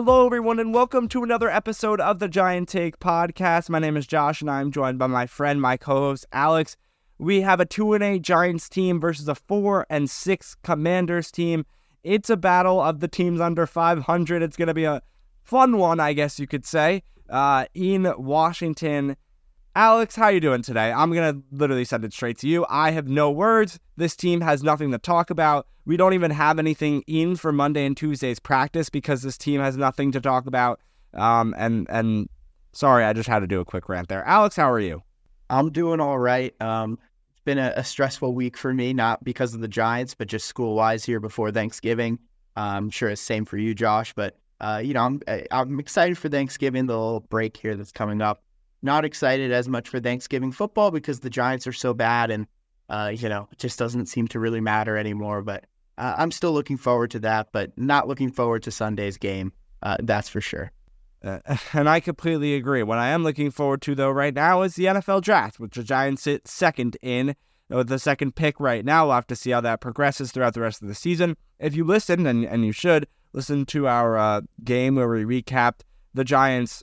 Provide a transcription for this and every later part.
Hello, everyone, and welcome to another episode of the Giant Take podcast. My name is Josh, and I'm joined by my friend, my co-host Alex. We have a two and eight Giants team versus a four and six Commanders team. It's a battle of the teams under 500. It's going to be a fun one, I guess you could say, uh, in Washington. Alex, how you doing today? I'm to literally send it straight to you. I have no words. This team has nothing to talk about. We don't even have anything in for Monday and Tuesday's practice because this team has nothing to talk about. Um, and and sorry, I just had to do a quick rant there. Alex, how are you? I'm doing all right. Um, it's been a, a stressful week for me, not because of the Giants, but just school wise here before Thanksgiving. Uh, I'm sure it's same for you, Josh. But uh, you know, I'm I'm excited for Thanksgiving, the little break here that's coming up not excited as much for Thanksgiving football because the Giants are so bad and, uh, you know, it just doesn't seem to really matter anymore. But uh, I'm still looking forward to that, but not looking forward to Sunday's game. Uh, that's for sure. Uh, and I completely agree. What I am looking forward to, though, right now is the NFL draft, which the Giants sit second in with the second pick right now. We'll have to see how that progresses throughout the rest of the season. If you listen, and, and you should, listen to our uh, game where we recapped the Giants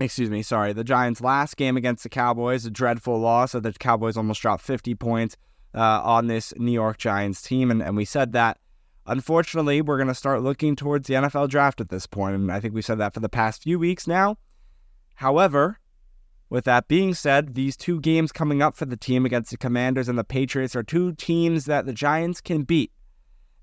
excuse me, sorry, the Giants' last game against the Cowboys, a dreadful loss. So the Cowboys almost dropped 50 points uh, on this New York Giants team. And, and we said that, unfortunately, we're going to start looking towards the NFL draft at this point. And I think we said that for the past few weeks now. However, with that being said, these two games coming up for the team against the Commanders and the Patriots are two teams that the Giants can beat.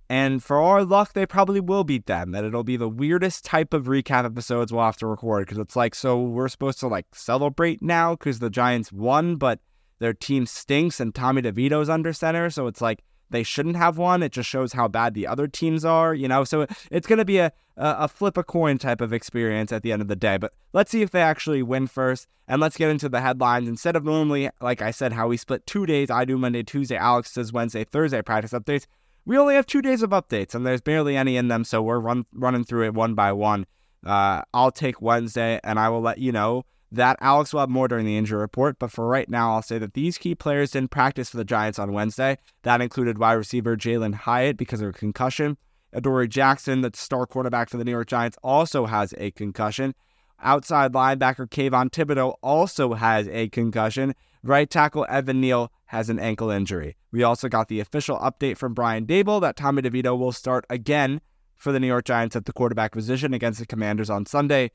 And for our luck, they probably will beat them. That it'll be the weirdest type of recap episodes we'll have to record because it's like, so we're supposed to like celebrate now because the Giants won, but their team stinks and Tommy DeVito's under center. So it's like they shouldn't have won. It just shows how bad the other teams are, you know? So it's going to be a, a flip a coin type of experience at the end of the day. But let's see if they actually win first. And let's get into the headlines. Instead of normally, like I said, how we split two days, I do Monday, Tuesday, Alex does Wednesday, Thursday practice updates we only have two days of updates, and there's barely any in them, so we're run, running through it one by one. Uh, I'll take Wednesday, and I will let you know that Alex will have more during the injury report. But for right now, I'll say that these key players didn't practice for the Giants on Wednesday. That included wide receiver Jalin Hyatt because of a concussion. Adoree Jackson, the star quarterback for the New York Giants, also has a concussion. Outside linebacker Kayvon Thibodeaux also has a concussion. Right tackle Evan Neal has an ankle injury. We also got the official update from Brian Daboll that Tommy DeVito will start again for the New York Giants at the quarterback position against the Commanders on Sunday.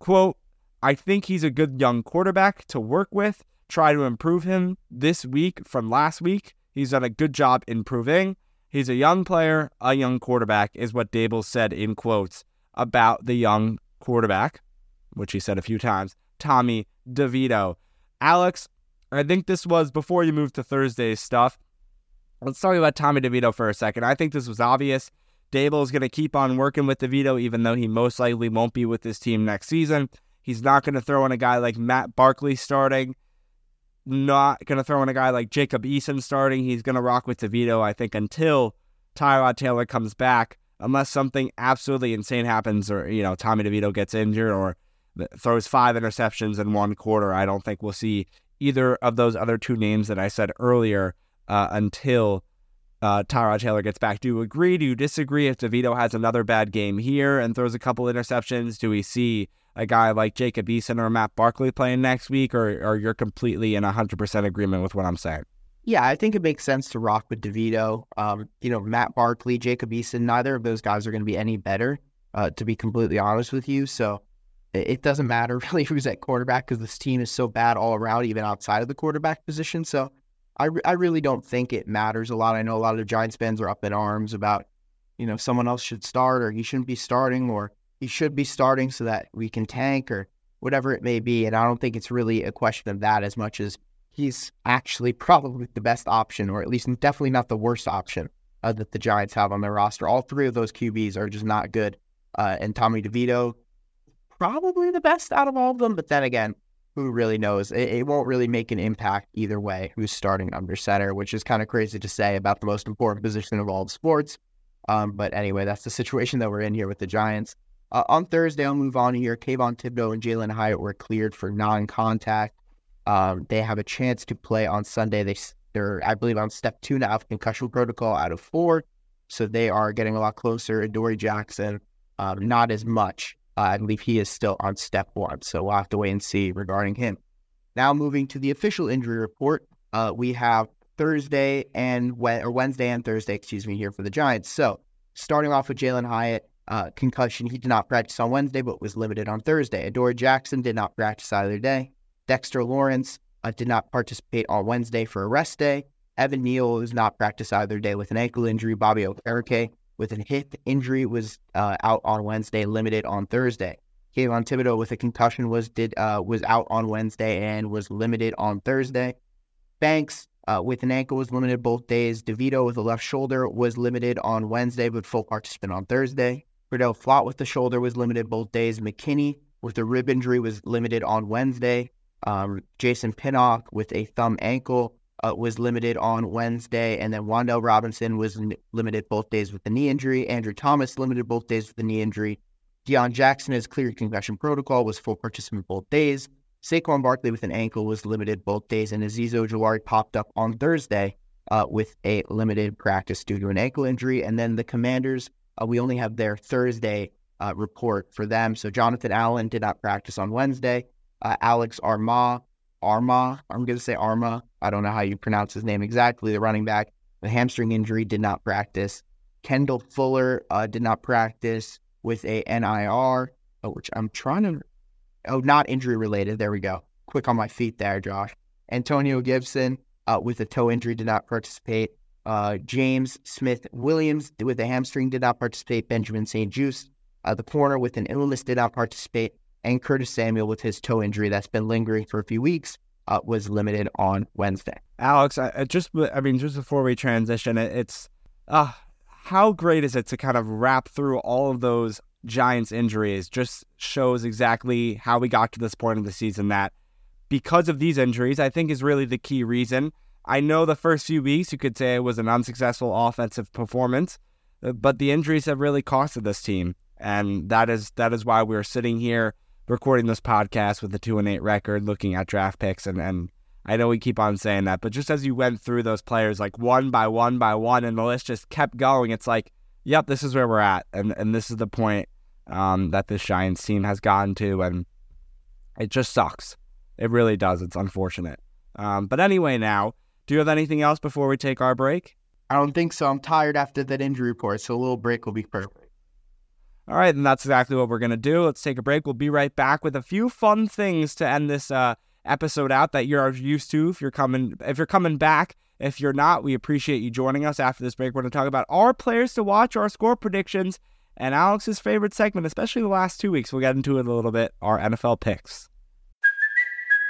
Quote, I think he's a good young quarterback to work with. Try to improve him this week from last week. He's done a good job improving. He's a young player, a young quarterback, is what Daboll said in quotes about the young quarterback, which he said a few times, Tommy DeVito. Alex, I think this was before you moved to Thursday's stuff. Let's talk about Tommy DeVito for a second. I think this was obvious. Daboll is going to keep on working with DeVito, even though he most likely won't be with this team next season. He's not going to throw in a guy like Matt Barkley starting. Not going to throw in a guy like Jacob Eason starting. He's going to rock with DeVito, I think, until Tyrod Taylor comes back unless something absolutely insane happens or, you know, Tommy DeVito gets injured or throws five interceptions in one quarter, I don't think we'll see either of those other two names that I said earlier uh, until uh, Tyrod Taylor gets back. Do you agree? Do you disagree? If DeVito has another bad game here and throws a couple interceptions, do we see a guy like Jacob Eason or Matt Barkley playing next week, or, or you're completely in 100% agreement with what I'm saying? Yeah, I think it makes sense to rock with DeVito. Um, you know, Matt Barkley, Jacob Eason, neither of those guys are going to be any better, uh, to be completely honest with you. So it doesn't matter really who's at quarterback because this team is so bad all around, even outside of the quarterback position. So I, re- I really don't think it matters a lot. I know a lot of the Giants fans are up in arms about, you know, someone else should start or he shouldn't be starting or he should be starting so that we can tank or whatever it may be. And I don't think it's really a question of that as much as he's actually probably the best option, or at least definitely not the worst option uh, that the Giants have on their roster. All three of those QBs are just not good. Uh, and Tommy DeVito, probably the best out of all of them. But then again, who really knows? It, it won't really make an impact either way who's starting under center, which is kind of crazy to say about the most important position of all sports. Um, but anyway, that's the situation that we're in here with the Giants. Uh, on Thursday, I'll move on here. Kayvon Thibodeaux and Jalin Hyatt were cleared for non contact. Um, they have a chance to play on Sunday. They, they're, I believe, on step two now of concussion protocol out of four. So they are getting a lot closer. And Dory Jackson, um, not as much. I believe he is still on step one. So we'll have to wait and see regarding him. Now moving to the official injury report, uh, we have Thursday and or Wednesday and Thursday, excuse me, here for the Giants. So starting off with Jalin Hyatt, uh, concussion. He did not practice on Wednesday, but was limited on Thursday. Adoree Jackson did not practice either day. Dexter Lawrence uh, did not participate on Wednesday for a rest day. Evan Neal was not practice either day with an ankle injury. Bobby Okereke with a hip injury was uh, out on Wednesday, limited on Thursday. Kayvon Thibodeaux with a concussion was did uh, was out on Wednesday and was limited on Thursday. Banks uh, with an ankle was limited both days. DeVito with a left shoulder was limited on Wednesday, but full participant on Thursday. Cor'Dale Flott with the shoulder was limited both days. McKinney with a rib injury was limited on Wednesday. Um, Jason Pinnock with a thumb ankle uh, was limited on Wednesday, and then Wan'Dale Robinson was limited both days with the knee injury. Andrew Thomas limited both days with the knee injury. Deon Jackson has cleared concussion protocol, was full participant both days. Saquon Barkley with an ankle was limited both days, and Azeez Ojulari popped up on Thursday uh, with a limited practice due to an ankle injury. And then the Commanders, uh, we only have their Thursday uh, report for them. So Jonathan Allen did not practice on Wednesday uh, Alex Armah. Armah, I'm going to say Arma. I don't know how you pronounce his name exactly. The running back, the hamstring injury, did not practice. Kendall Fuller uh, did not practice with a NIR, uh, which I'm trying to. Oh, not injury related. There we go. Quick on my feet there, Josh. Antonio Gibson uh, with a toe injury did not participate. Uh, James Smith Williams with a hamstring did not participate. Benjamin St-Juste, uh, the corner with an illness, did not participate and Curtis Samuel with his toe injury that's been lingering for a few weeks uh, was limited on Wednesday. Alex, I, just I mean, just before we transition, it, it's uh, how great is it to kind of wrap through all of those Giants injuries? Just shows exactly how we got to this point of the season. That because of these injuries, I think is really the key reason. I know the first few weeks you could say it was an unsuccessful offensive performance, uh, but the injuries have really costed this team, and that is that is why we're sitting here recording this podcast with a two and eight record, looking at draft picks, and and I know we keep on saying that, but just as you went through those players like one by one by one, and the list just kept going, it's like, yep, this is where we're at, and and this is the point um, that this Giants team has gotten to, and it just sucks. It really does. It's unfortunate. Um, but anyway, now, do you have anything else before we take our break? I don't think so. I'm tired after that injury report, so a little break will be perfect. All right, and that's exactly what we're going to do. Let's take a break. We'll be right back with a few fun things to end this uh, episode out that you're used to if you're coming if you're coming back. If you're not, we appreciate you joining us after this break. We're going to talk about our players to watch, our score predictions, and Alex's favorite segment, especially the last two weeks. We'll get into it a little bit, our NFL picks.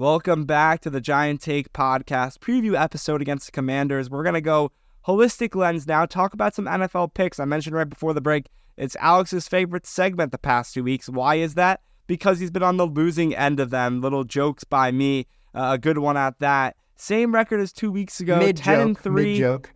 Welcome back to the Giant Take podcast preview episode against the Commanders. We're going to go holistic lens now, talk about some NFL picks. I mentioned right before the break, it's Alex's favorite segment the past two weeks. Why is that? Because he's been on the losing end of them. Little jokes by me, uh, a good one at that. Same record as two weeks ago, Mid 10 and 3. mid joke.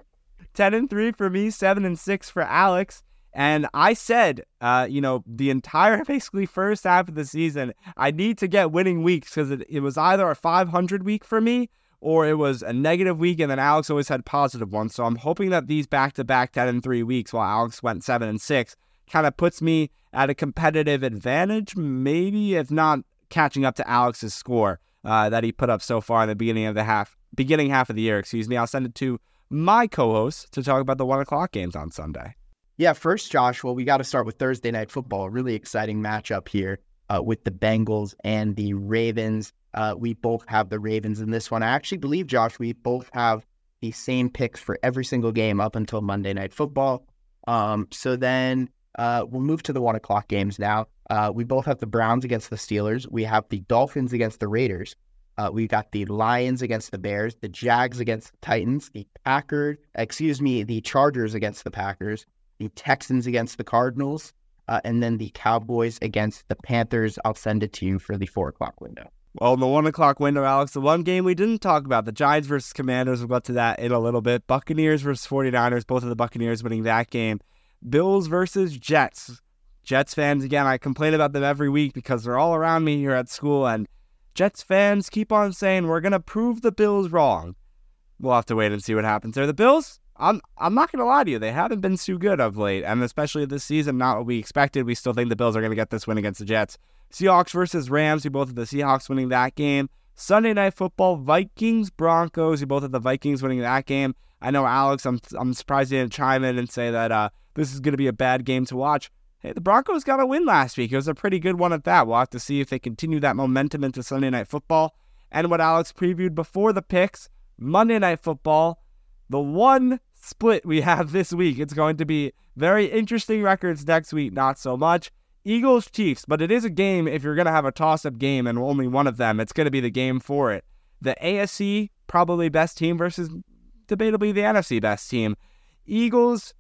10 and 3 for me, 7 and 6 for Alex. And I said, uh, you know, the entire basically first half of the season, I need to get winning weeks because it, it was either a 500 week for me or it was a negative week. And then Alex always had positive ones. So I'm hoping that these back to back 10 and 3 weeks while Alex went 7 and 6 kind of puts me at a competitive advantage, maybe if not catching up to Alex's score uh, that he put up so far in the beginning of the half, beginning half of the year, excuse me. I'll send it to my co-host to talk about the one o'clock games on Sunday. Yeah, first, Josh, well, we got to start with Thursday Night Football. A really exciting matchup here uh, with the Bengals and the Ravens. Uh, we both have the Ravens in this one. I actually believe, Josh, we both have the same picks for every single game up until Monday Night Football. Um, so then uh, we'll move to the one o'clock games now. Uh, we both have the Browns against the Steelers. We have the Dolphins against the Raiders. Uh, we got the Lions against the Bears, the Jags against the Titans, the Packers, excuse me, the Chargers against the Packers, the Texans against the Cardinals, uh, and then the Cowboys against the Panthers. I'll send it to you for the four o'clock window. Well, the one o'clock window, Alex, the one game we didn't talk about, the Giants versus Commanders, we'll get to that in a little bit. Buccaneers versus 49ers, both of the Buccaneers winning that game. Bills versus Jets. Jets fans, again, I complain about them every week because they're all around me here at school, and Jets fans keep on saying we're going to prove the Bills wrong. We'll have to wait and see what happens there. The Bills, I'm I'm not going to lie to you, they haven't been too good of late, and especially this season, not what we expected. We still think the Bills are going to get this win against the Jets. Seahawks versus Rams, we both have the Seahawks winning that game. Sunday night football, Vikings Broncos, we both have the Vikings winning that game. I know Alex, I'm I'm surprised you didn't chime in and say that uh, this is going to be a bad game to watch. Hey, the Broncos got a win last week. It was a pretty good one at that. We'll have to see if they continue that momentum into Sunday night football. And what Alex previewed before the picks, Monday night football, the one split we have this week. It's going to be very interesting records next week, not so much. Eagles Chiefs, but it is a game if you're going to have a toss up game and only one of them, it's going to be the game for it. The AFC, probably best team versus debatably the NFC best team. Eagles,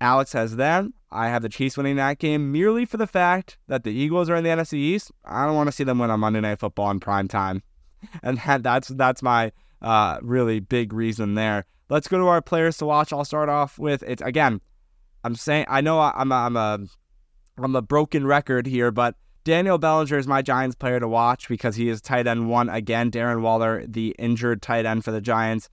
Alex has them. I have the Chiefs winning that game merely for the fact that the Eagles are in the NFC East. I don't want to see them win on Monday Night Football in prime time, and that, that's that's my uh, really big reason there. Let's go to our players to watch. I'll start off with it again. I'm saying I know I'm a, I'm a I'm a broken record here, but Daniel Bellinger is my Giants player to watch because he is tight end one again. Darren Waller, the injured tight end for the Giants.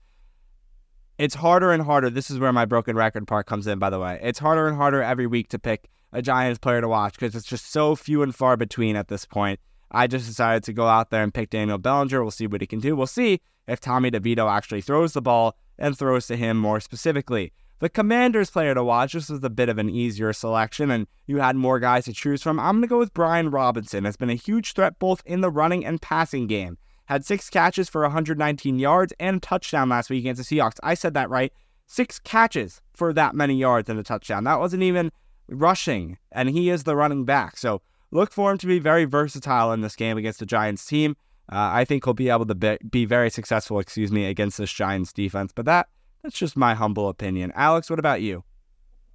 It's harder and harder. This is where my broken record part comes in, by the way. It's harder and harder every week to pick a Giants player to watch because it's just so few and far between at this point. I just decided to go out there and pick Daniel Bellinger. We'll see what he can do. We'll see if Tommy DeVito actually throws the ball and throws to him more specifically. The Commanders player to watch, this was a bit of an easier selection, and you had more guys to choose from. I'm going to go with Brian Robinson. Has been a huge threat both in the running and passing game. Had six catches for 119 yards and a touchdown last week against the Seahawks. I said that right. Six catches for that many yards and a touchdown. That wasn't even rushing, and he is the running back. So look for him to be very versatile in this game against the Giants team. Uh, I think he'll be able to be, be very successful, excuse me, against this Giants defense. But that that's just my humble opinion. Alex, what about you?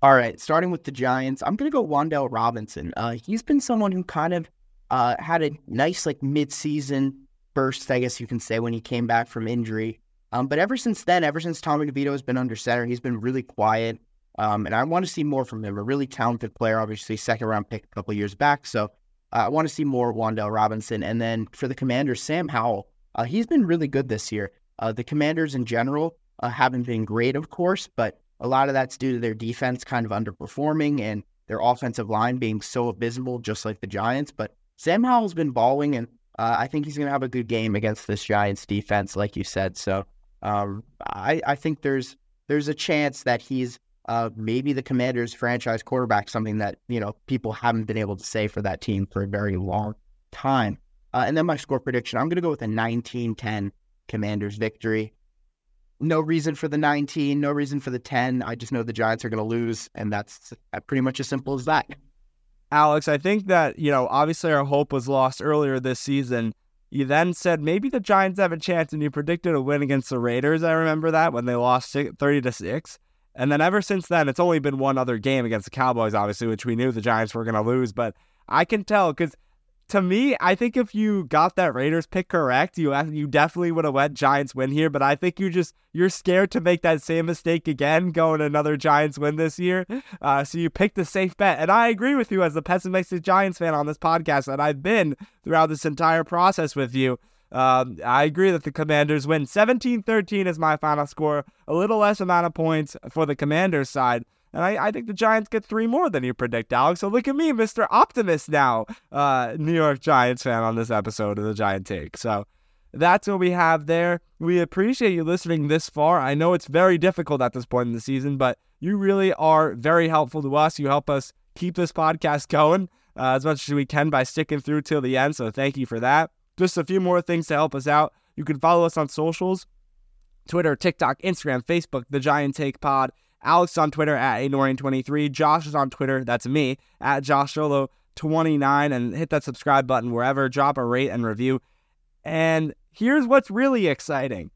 All right, starting with the Giants, I'm going to go Wan'Dale Robinson. Uh, he's been someone who kind of uh, had a nice like mid-season burst, I guess you can say, when he came back from injury. Um, but ever since then, ever since Tommy DeVito has been under center, he's been really quiet. Um, and I want to see more from him. A really talented player, obviously, second round pick a couple years back. So I want to see more Wan'Dale Robinson. And then for the Commanders, Sam Howell, uh, he's been really good this year. Uh, the Commanders in general uh, haven't been great, of course, but A lot of that's due to their defense kind of underperforming and their offensive line being so abysmal, just like the Giants. But Sam Howell's been balling, and uh, I think he's going to have a good game against this Giants defense, like you said. So um, I, I think there's there's a chance that he's maybe the Commanders' franchise quarterback, something that you know people haven't been able to say for that team for a very long time. Uh, and then my score prediction, I'm going to go with a 19-10 Commanders victory. No reason for the 19, no reason for the 10. I just know the Giants are going to lose, and that's uh, pretty much as simple as that. Alex, I think that, you know, obviously our hope was lost earlier this season. You then said maybe the Giants have a chance, and you predicted a win against the Raiders. I remember that when they lost 30 to 6. And then ever since then, it's only been one other game against the Cowboys, obviously, which we knew the Giants were going to lose. But I can tell because to me, I think if you got that Raiders pick correct, you you definitely would have let Giants win here. But I think you just you're scared to make that same mistake again, going another Giants win this year. Uh, so you picked the safe bet, and I agree with you as a pessimistic Giants fan on this podcast that I've been throughout this entire process with you. Um, I agree that the Commanders win. 17 13 is my final score. A little less amount of points for the Commanders side. And I, I think the Giants get three more than you predict, Alex. So look at me, Mr. Optimist now, uh, New York Giants fan on this episode of the Giant Take. So that's what we have there. We appreciate you listening this far. I know it's very difficult at this point in the season, but you really are very helpful to us. You help us keep this podcast going uh, as much as we can by sticking through till the end. So thank you for that. Just a few more things to help us out. You can follow us on socials Twitter, TikTok, Instagram, Facebook, The Giant Take Pod. Alex on Twitter at Anorian23. Josh is on Twitter. That's me at Josh Solo29. And hit that subscribe button wherever. Drop a rate and review. And here's what's really exciting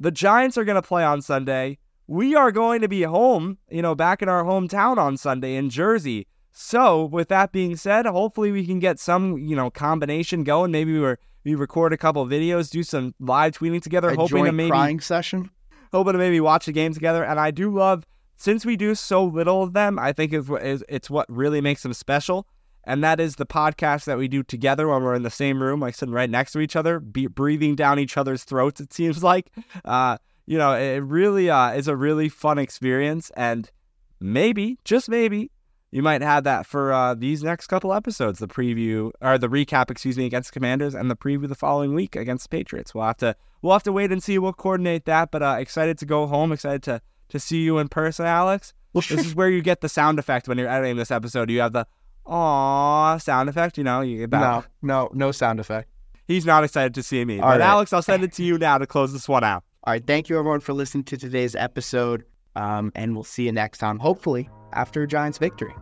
the Giants are going to play on Sunday. We are going to be home, you know, back in our hometown on Sunday in Jersey. So, with that being said, hopefully we can get some, you know, combination going. Maybe we were we record a couple videos, do some live tweeting together, a hoping to maybe crying session hoping to maybe watch the game together. And I do love, since we do so little of them, I think it's, it's what really makes them special. And that is the podcast that we do together when we're in the same room, like sitting right next to each other, be, breathing down each other's throats, it seems like. Uh, you know, it really uh, is a really fun experience. And maybe, just maybe, you might have that for uh, these next couple episodes the preview or the recap excuse me against commanders and the preview the following week against the patriots. We'll have to we'll have to wait and see we'll coordinate that but uh, excited to go home excited to to see you in person alex. This is where you get the sound effect when you're editing this episode. You have the aw sound effect you know you get that. No no no sound effect. He's not excited to see me All but right. alex i'll send it to you now to close this one out. All right thank you everyone for listening to today's episode um, and we'll see you next time hopefully after Giants victory.